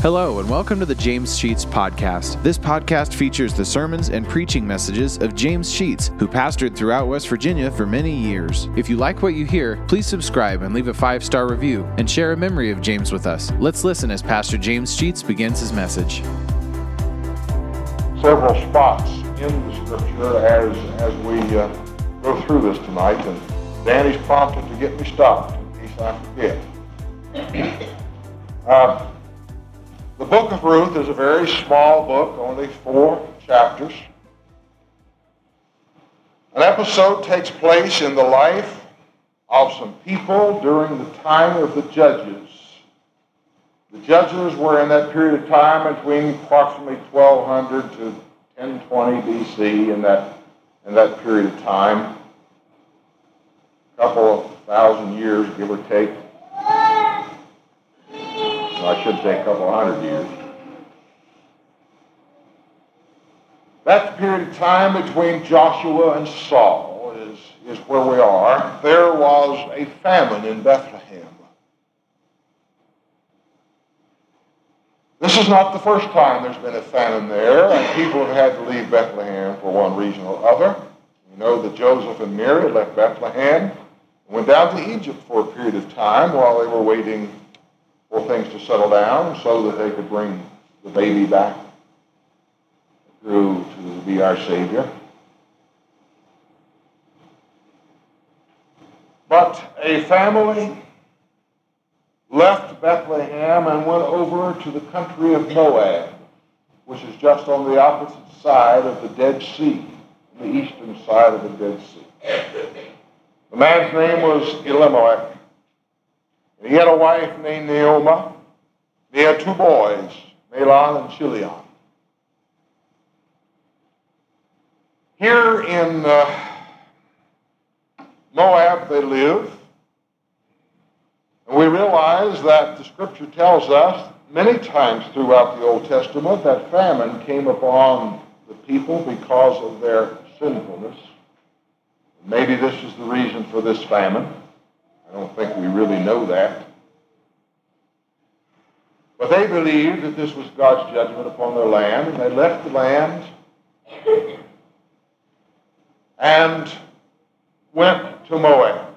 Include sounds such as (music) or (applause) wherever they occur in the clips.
Hello, and welcome to the James Sheets Podcast. This podcast features the sermons and preaching messages of James Sheets, who pastored throughout West Virginia for many years. If you like what you hear, please subscribe and leave a five star review and share a memory of James with us. Let's listen as Pastor James Sheets begins his message. Several spots in the scripture as, as we uh, go through this tonight, and Danny's prompted to get me stopped in case I forget. (coughs) Uh, the book of Ruth is a very small book, only four chapters. An episode takes place in the life of some people during the time of the judges. The judges were in that period of time between approximately 1200 to 1020 BC in that, in that period of time. A couple of thousand years, give or take. I should say a couple hundred years. That period of time between Joshua and Saul is, is where we are. There was a famine in Bethlehem. This is not the first time there's been a famine there, and people have had to leave Bethlehem for one reason or other. You know that Joseph and Mary left Bethlehem and went down to Egypt for a period of time while they were waiting for things to settle down so that they could bring the baby back through to be our Savior. But a family left Bethlehem and went over to the country of Moab, which is just on the opposite side of the Dead Sea, the eastern side of the Dead Sea. The man's name was Elimelech. He had a wife named Naomi. They had two boys, Mahlon and Chilion. Here in uh, Moab they live. And we realize that the scripture tells us many times throughout the Old Testament that famine came upon the people because of their sinfulness. Maybe this is the reason for this famine. I don't think we really know that. But they believed that this was God's judgment upon their land, and they left the land and went to Moab.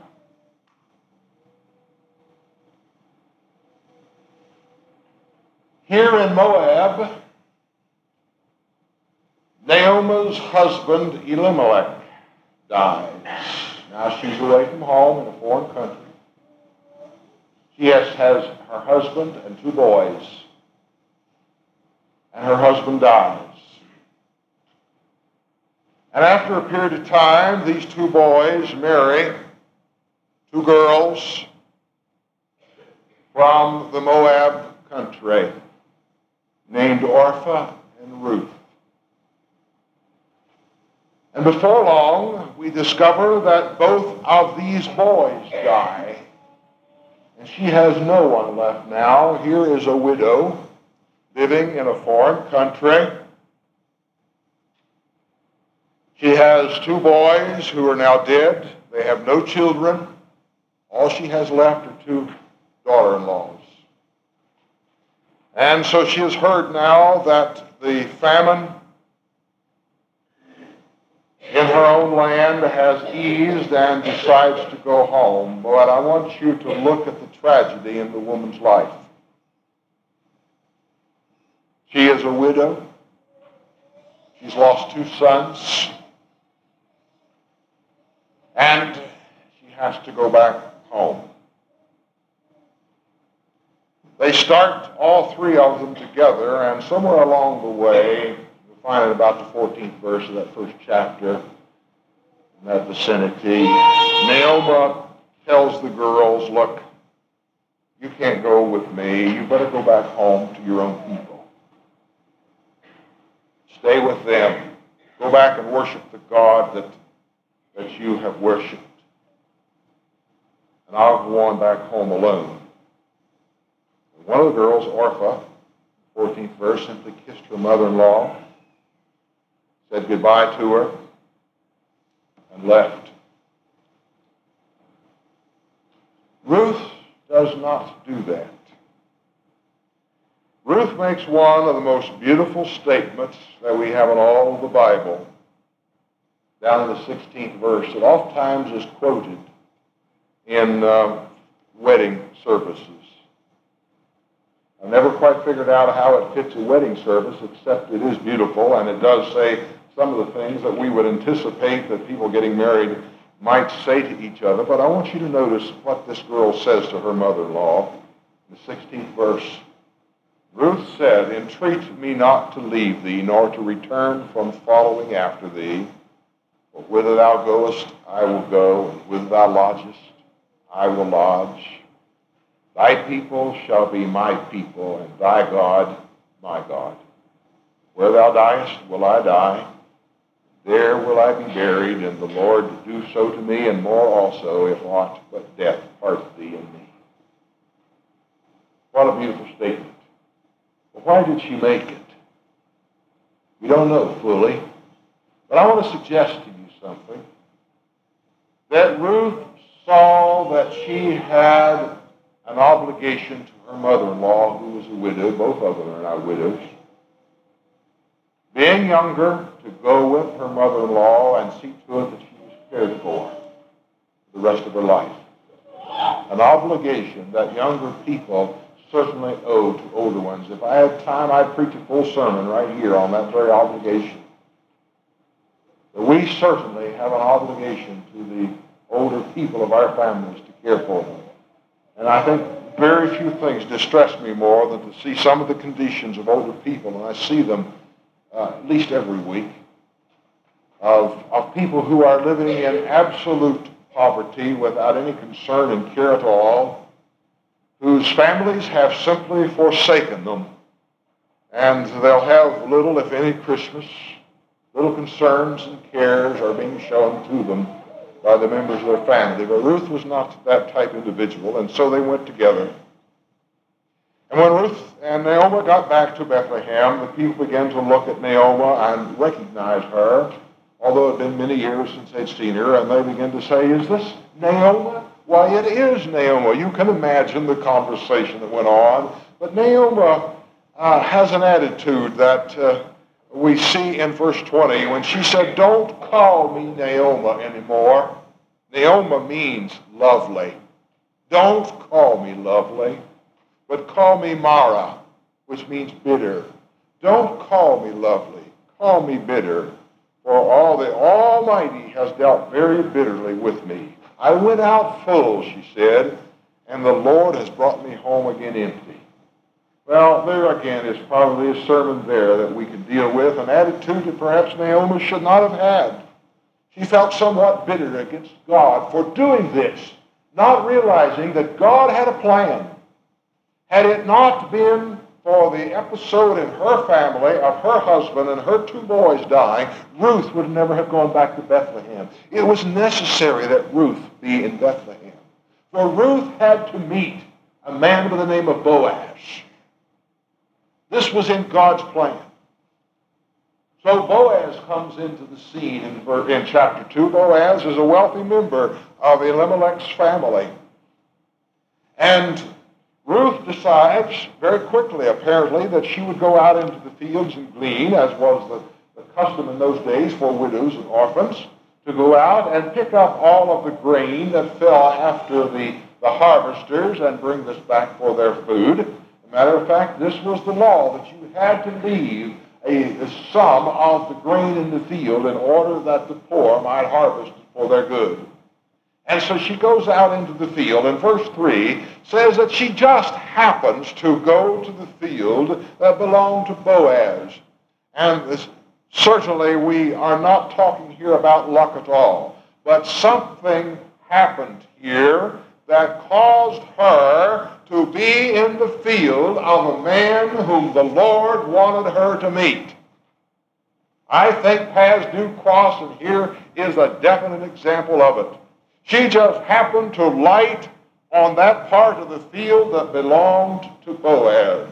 Here in Moab, Naomi's husband Elimelech dies. Now she's away from home in a foreign country. She has, has her husband and two boys. And her husband dies. And after a period of time, these two boys marry two girls from the Moab country named Orpah and Ruth. And before long, we discover that both of these boys die. And she has no one left now. Here is a widow living in a foreign country. She has two boys who are now dead. They have no children. All she has left are two daughter in laws. And so she has heard now that the famine in her own land has eased and decides to go home. But I want you to look at the tragedy in the woman's life. She is a widow. She's lost two sons. And she has to go back home. They start all three of them together, and somewhere along the way, we find it about the 14th verse of that first chapter in that vicinity. Naomi tells the girls, look, you can't go with me. You better go back home to your own people. Stay with them. Go back and worship the God that, that you have worshiped. And I'll go on back home alone. And one of the girls, Orpah, 14th verse, simply kissed her mother-in-law said goodbye to her, and left. Ruth does not do that. Ruth makes one of the most beautiful statements that we have in all of the Bible, down in the 16th verse, that oftentimes is quoted in uh, wedding services. I've never quite figured out how it fits a wedding service, except it is beautiful, and it does say some of the things that we would anticipate that people getting married might say to each other. But I want you to notice what this girl says to her mother-in-law, in the 16th verse. Ruth said, Entreat me not to leave thee, nor to return from following after thee. For whither thou goest, I will go, and whither thou lodgest, I will lodge. Thy people shall be my people, and thy God my God. Where thou diest will I die. There will I be buried, and the Lord do so to me, and more also, if aught but death part thee and me. What a beautiful statement. But why did she make it? We don't know fully. But I want to suggest to you something. That Ruth saw that she had an obligation to her mother-in-law, who was a widow. Both of them are now widows. Being younger, to go with her mother-in-law and see to it that she was cared for the rest of her life. An obligation that younger people certainly owe to older ones. If I had time, I'd preach a full sermon right here on that very obligation. But we certainly have an obligation to the older people of our families to care for them. And I think very few things distress me more than to see some of the conditions of older people, and I see them uh, at least every week, of, of people who are living in absolute poverty without any concern and care at all, whose families have simply forsaken them, and they'll have little, if any, Christmas. Little concerns and cares are being shown to them by the members of their family. But Ruth was not that type individual, and so they went together. And when Ruth and Naomi got back to Bethlehem, the people began to look at Naomi and recognize her, although it had been many years since they'd seen her, and they began to say, Is this Naomi? Why, it is Naomi. You can imagine the conversation that went on. But Naomi uh, has an attitude that uh, we see in verse 20 when she said, Don't call me Naomi anymore. Naomi means lovely. Don't call me lovely, but call me Mara, which means bitter. Don't call me lovely. Call me bitter. For all the Almighty has dealt very bitterly with me. I went out full, she said, and the Lord has brought me home again empty. Well, there again is probably a sermon there that we can deal with, an attitude that perhaps Naomi should not have had. She felt somewhat bitter against God for doing this, not realizing that God had a plan. Had it not been for the episode in her family of her husband and her two boys dying, Ruth would never have gone back to Bethlehem. It was necessary that Ruth be in Bethlehem. For Ruth had to meet a man by the name of Boaz. This was in God's plan. So Boaz comes into the scene in, in chapter 2. Boaz is a wealthy member of Elimelech's family. And Ruth decides very quickly, apparently, that she would go out into the fields and glean, as was the, the custom in those days for widows and orphans, to go out and pick up all of the grain that fell after the, the harvesters and bring this back for their food. Matter of fact, this was the law that you had to leave a, a sum of the grain in the field in order that the poor might harvest for their good. And so she goes out into the field, and verse 3 says that she just happens to go to the field that belonged to Boaz. And this, certainly we are not talking here about luck at all, but something happened here that caused her to be in the field of a man whom the Lord wanted her to meet. I think paths do cross, and here is a definite example of it. She just happened to light on that part of the field that belonged to Boaz.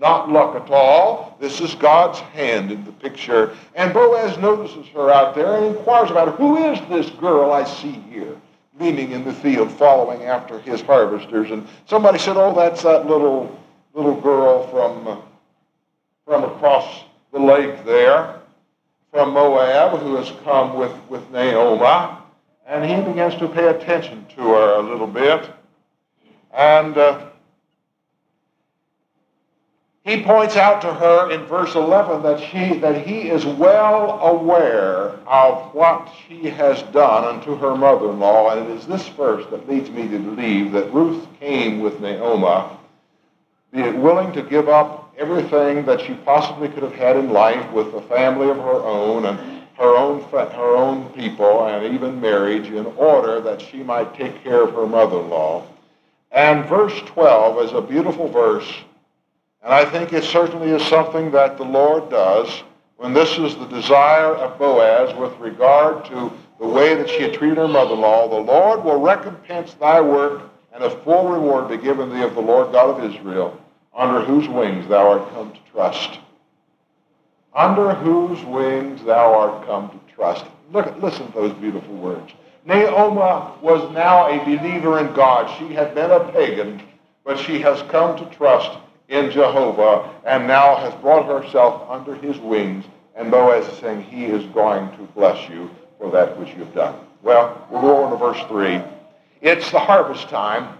Not luck at all. This is God's hand in the picture. And Boaz notices her out there and inquires about her. Who is this girl I see here? leaning in the field following after his harvesters. And somebody said, oh, that's that little, little girl from uh, across the lake there from Moab who has come with, with Naomi. And he begins to pay attention to her a little bit. And uh, he points out to her in verse 11 that, she, that he is well aware of what she has done unto her mother-in-law. And it is this verse that leads me to believe that Ruth came with Naomi, being willing to give up everything that she possibly could have had in life with a family of her own and her own, her own people and even marriage in order that she might take care of her mother-in-law. And verse 12 is a beautiful verse, and I think it certainly is something that the Lord does when this is the desire of Boaz with regard to the way that she had treated her mother-in-law. The Lord will recompense thy work, and a full reward be given thee of the Lord God of Israel, under whose wings thou art come to trust under whose wings thou art come to trust. Look, listen to those beautiful words. Naomi was now a believer in God. She had been a pagan, but she has come to trust in Jehovah and now has brought herself under his wings. And Boaz is saying, He is going to bless you for that which you've done. Well, we'll go on to verse 3. It's the harvest time,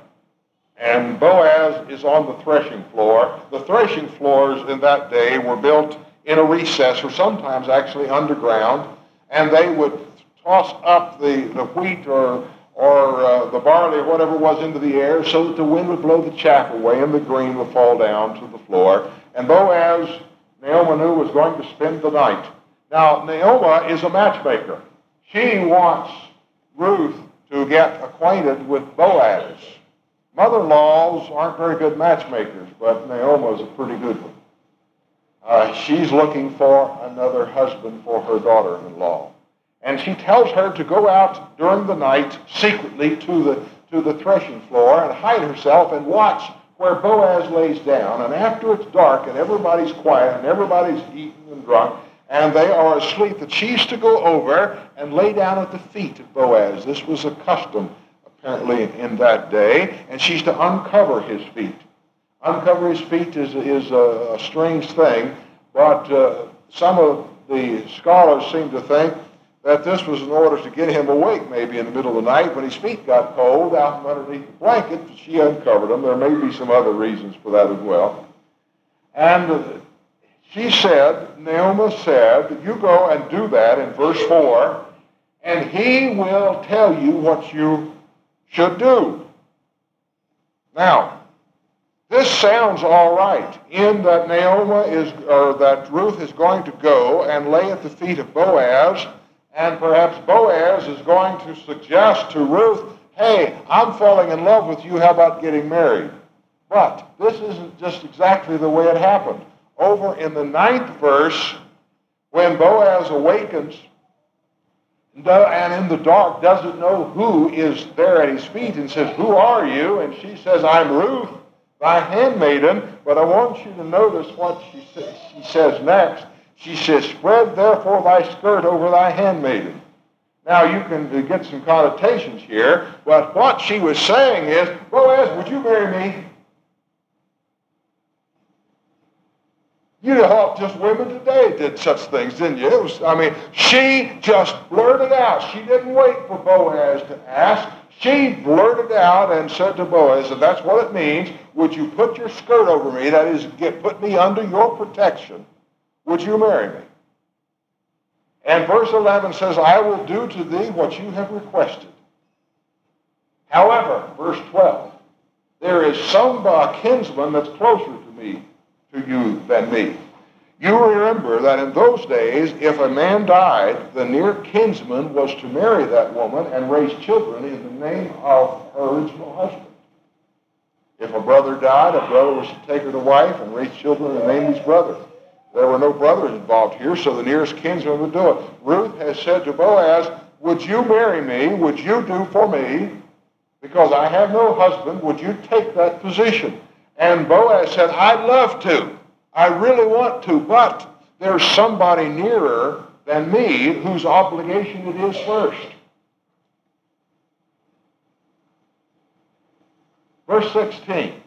and Boaz is on the threshing floor. The threshing floors in that day were built in a recess or sometimes actually underground, and they would toss up the, the wheat or, or uh, the barley or whatever was into the air so that the wind would blow the chaff away and the grain would fall down to the floor. And Boaz, Naomi knew, was going to spend the night. Now, Naomi is a matchmaker. She wants Ruth to get acquainted with Boaz. Mother-in-laws aren't very good matchmakers, but Naomi is a pretty good one. Uh, she's looking for another husband for her daughter-in-law. And she tells her to go out during the night secretly to the, to the threshing floor and hide herself and watch where Boaz lays down. And after it's dark and everybody's quiet and everybody's eaten and drunk and they are asleep, that she's to go over and lay down at the feet of Boaz. This was a custom apparently in that day. And she's to uncover his feet. Uncover his feet is, is a, a strange thing, but uh, some of the scholars seem to think that this was in order to get him awake maybe in the middle of the night when his feet got cold out from underneath the blanket. She uncovered them. There may be some other reasons for that as well. And she said, Naomi said, you go and do that in verse 4, and he will tell you what you should do. Now, this sounds all right in that Naomi is, or that Ruth is going to go and lay at the feet of Boaz, and perhaps Boaz is going to suggest to Ruth, hey, I'm falling in love with you, how about getting married? But this isn't just exactly the way it happened. Over in the ninth verse, when Boaz awakens and in the dark doesn't know who is there at his feet and says, Who are you? And she says, I'm Ruth thy handmaiden. But I want you to notice what she, she says next. She says, Spread therefore thy skirt over thy handmaiden. Now you can uh, get some connotations here, but what she was saying is, Boaz, would you marry me? You know, just women today did such things, didn't you? Was, I mean, she just blurted out. She didn't wait for Boaz to ask. She blurted out and said to Boaz, and that's what it means, would you put your skirt over me, that is, get, put me under your protection, would you marry me? And verse 11 says, I will do to thee what you have requested. However, verse 12, there is some kinsman that's closer to me, to you than me. You remember that in those days, if a man died, the near kinsman was to marry that woman and raise children in the name of her original husband. If a brother died, a brother was to take her to wife and raise children in the name of his brother. There were no brothers involved here, so the nearest kinsman would do it. Ruth has said to Boaz, Would you marry me? Would you do for me? Because I have no husband, would you take that position? And Boaz said, I'd love to. I really want to, but there's somebody nearer than me whose obligation it is first. Verse 16.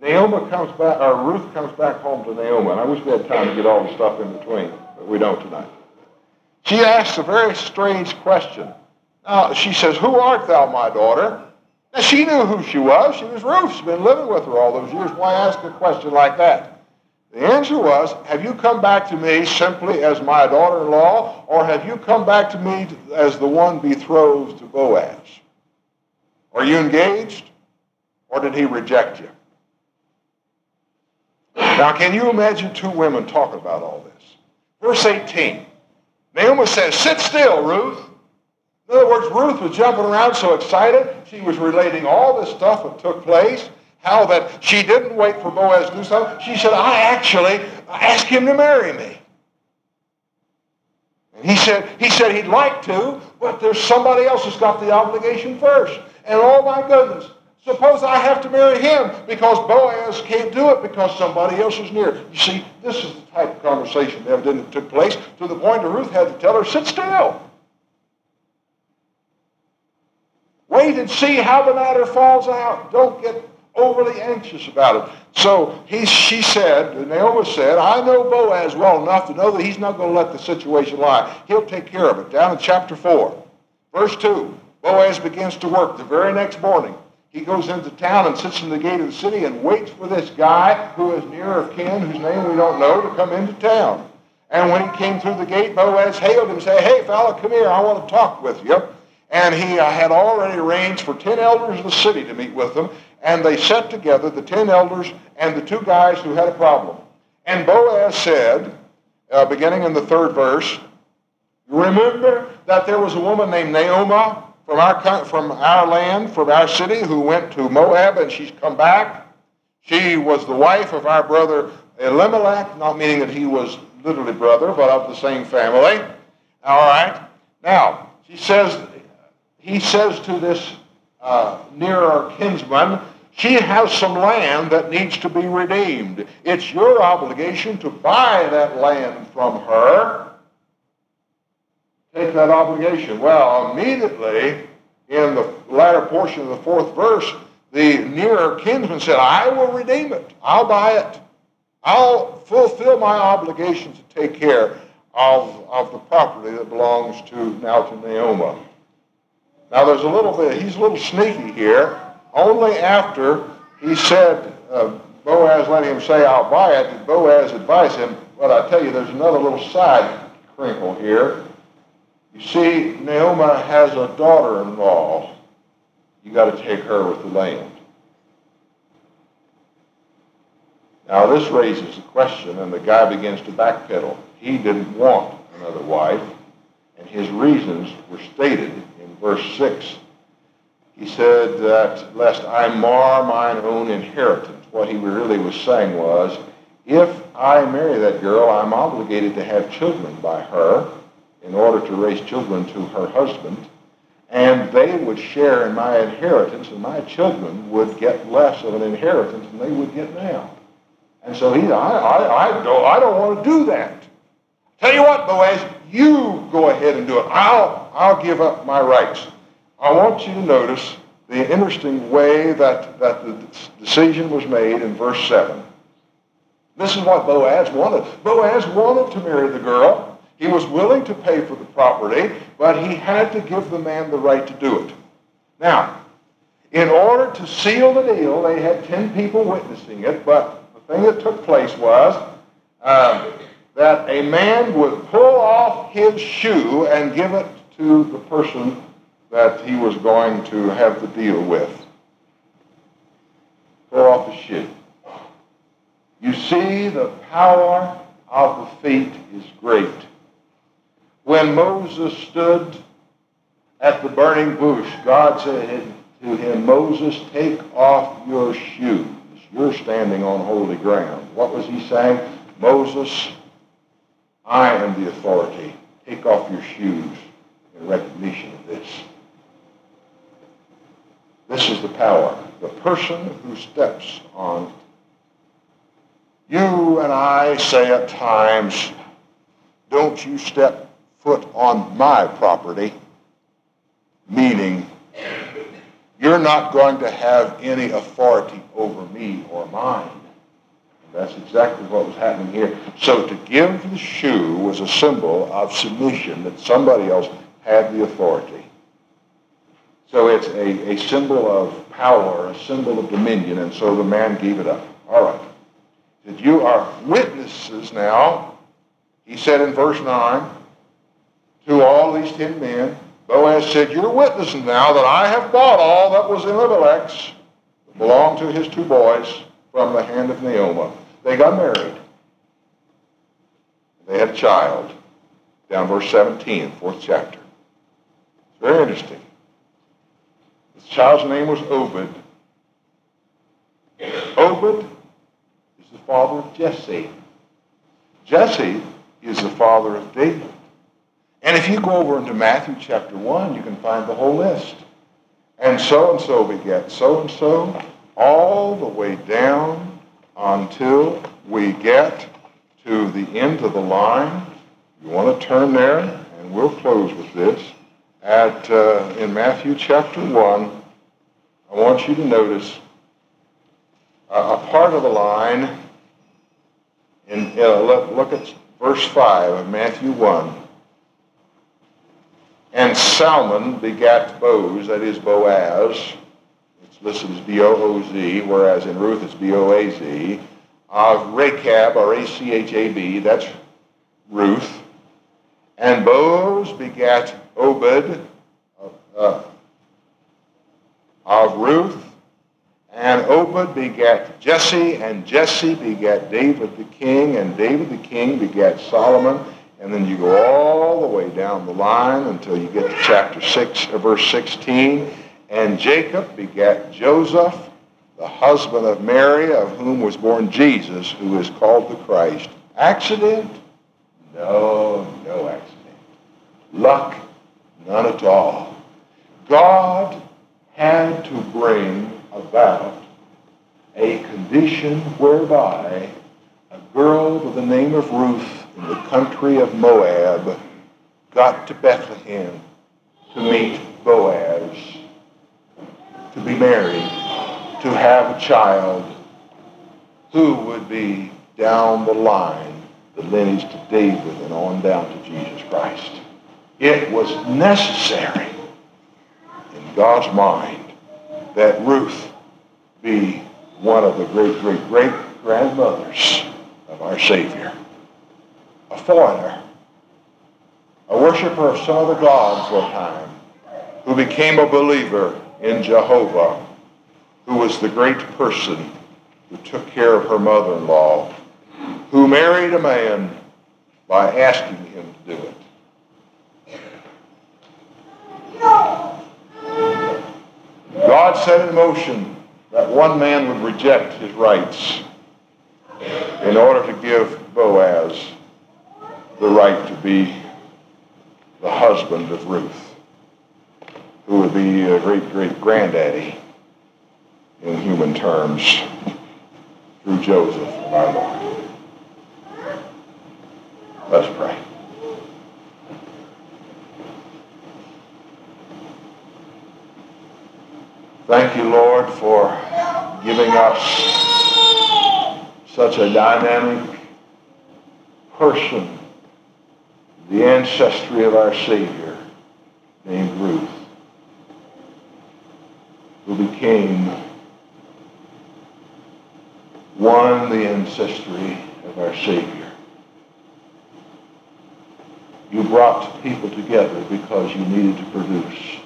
Naomi comes back, or Ruth comes back home to Naomi, and I wish we had time to get all the stuff in between, but we don't tonight. She asks a very strange question. Now, she says, Who art thou, my daughter? Now, she knew who she was. She was Ruth. She's been living with her all those years. Why ask a question like that? The answer was, Have you come back to me simply as my daughter in law, or have you come back to me as the one betrothed to Boaz? Are you engaged, or did he reject you? Now, can you imagine two women talking about all this? Verse 18 Naomi says, Sit still, Ruth. In other words, Ruth was jumping around so excited. She was relating all this stuff that took place, how that she didn't wait for Boaz to do something. She said, I actually asked him to marry me. And he said, he said he'd like to, but there's somebody else who's got the obligation first. And oh my goodness, suppose I have to marry him because Boaz can't do it because somebody else is near. You see, this is the type of conversation that evidently took place to the point that Ruth had to tell her, sit still. Wait and see how the matter falls out. Don't get overly anxious about it. So he, she said, Naomi said, I know Boaz well enough to know that he's not going to let the situation lie. He'll take care of it. Down in chapter 4, verse 2, Boaz begins to work the very next morning. He goes into town and sits in the gate of the city and waits for this guy who is near of kin, whose name we don't know, to come into town. And when he came through the gate, Boaz hailed him and said, Hey, fella, come here. I want to talk with you. And he uh, had already arranged for 10 elders of the city to meet with them. And they set together the 10 elders and the two guys who had a problem. And Boaz said, uh, beginning in the third verse, Remember that there was a woman named Naomi from our, from our land, from our city, who went to Moab, and she's come back. She was the wife of our brother Elimelech, not meaning that he was literally brother, but of the same family. All right. Now, she says, he says to this uh, nearer kinsman, she has some land that needs to be redeemed. It's your obligation to buy that land from her. Take that obligation. Well, immediately in the latter portion of the fourth verse, the nearer kinsman said, I will redeem it. I'll buy it. I'll fulfill my obligation to take care of, of the property that belongs to now to Naomi. Now, there's a little bit, he's a little sneaky here. Only after he said, uh, Boaz let him say, I'll buy it, did Boaz advise him. But I tell you, there's another little side crinkle here. You see, Naomi has a daughter-in-law. You got to take her with the land. Now, this raises a question, and the guy begins to backpedal. He didn't want another wife, and his reasons were stated in verse 6. He said that, lest I mar mine own inheritance. What he really was saying was, if I marry that girl, I'm obligated to have children by her in order to raise children to her husband, and they would share in my inheritance, and my children would get less of an inheritance than they would get now. And so he, I, I, I, don't, I don't want to do that. Tell you what, Boaz, you go ahead and do it. I'll, I'll give up my rights. I want you to notice the interesting way that, that the decision was made in verse 7. This is what Boaz wanted. Boaz wanted to marry the girl. He was willing to pay for the property, but he had to give the man the right to do it. Now, in order to seal the deal, they had 10 people witnessing it, but the thing that took place was um, that a man would pull off his shoe and give it to the person that he was going to have to deal with. Pull off his shoe. You see, the power of the feet is great. When Moses stood at the burning bush, God said to him, Moses, take off your shoes. You're standing on holy ground. What was he saying? Moses, I am the authority. Take off your shoes in recognition of this. This is the power. The person who steps on. You and I say at times, don't you step foot on my property, meaning You're not going to have any authority over me or mine. And that's exactly what was happening here. So to give the shoe was a symbol of submission that somebody else had the authority. So it's a, a symbol of power, a symbol of dominion, and so the man gave it up. All right. That you are witnesses now, he said in verse 9, to all these ten men, Boaz said, You're witnessing now that I have bought all that was in Elimelech's, that belonged to his two boys, from the hand of Naomi. They got married. They had a child. Down verse 17, fourth chapter. It's very interesting. Child's name was Obed. Obed is the father of Jesse. Jesse is the father of David. And if you go over into Matthew chapter 1, you can find the whole list. And so and so beget so and so, all the way down until we get to the end of the line. You want to turn there, and we'll close with this. At uh, in Matthew chapter 1, I want you to notice a, part of the line. In, uh, look, look at verse 5 of Matthew 1. And Salmon begat Boaz, that is Boaz. It's listed as B-O-O-Z, whereas in Ruth it's B-O-A-Z. Of Rachab, or A-C-H-A-B, that's Ruth. And Boaz begat Obed uh, of Ruth. And Obed begat Jesse, and Jesse begat David the king, and David the king begat Solomon. And then you go all the way down the line until you get to chapter 6, uh, verse 16. And Jacob begat Joseph, the husband of Mary, of whom was born Jesus, who is called the Christ. Accident? No, no accident. Luck? None at all. God had to bring about a condition whereby a girl by the name of Ruth in the country of Moab got to Bethlehem to meet Boaz, to be married, to have a child who would be down the line, the lineage to David and on down to Jesus Christ. It was necessary God's mind that Ruth be one of the great, great, great grandmothers of our Savior a foreigner, a worshiper of some other god for a time, who became a believer in Jehovah, who was the great person who took care of her mother-in-law, who married a man by asking him to do it. God set in motion that one man would reject his rights in order to give Boaz the right to be the husband of Ruth, who would be a great great granddaddy in human terms through Joseph, our Lord. Let's pray. Thank you, Lord, for giving us such a dynamic person the ancestry of our Savior named Ruth, who became one, the ancestry of our Savior. You brought people together because you needed to produce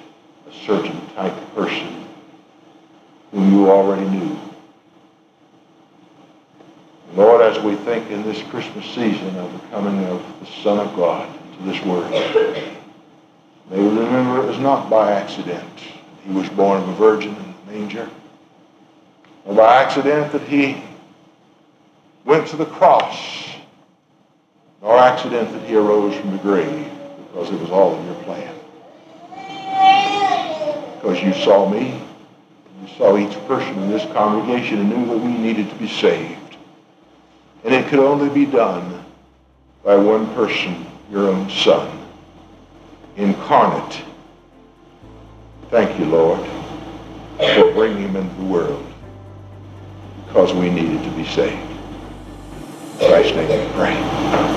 a certain type of person whom you already knew. Lord, as we think in this Christmas season of the coming of the Son of God to this world, may we remember it was not by accident he was born of a virgin in the manger, or by accident that he went to the cross, nor accident that he arose from the grave, because it was all in your plan. Because you saw me, you saw each person in this congregation and knew that we needed to be saved. And it could only be done by one person, your own son, incarnate. Thank you, Lord. for bringing him into the world because we needed to be saved. In Christ's name we pray.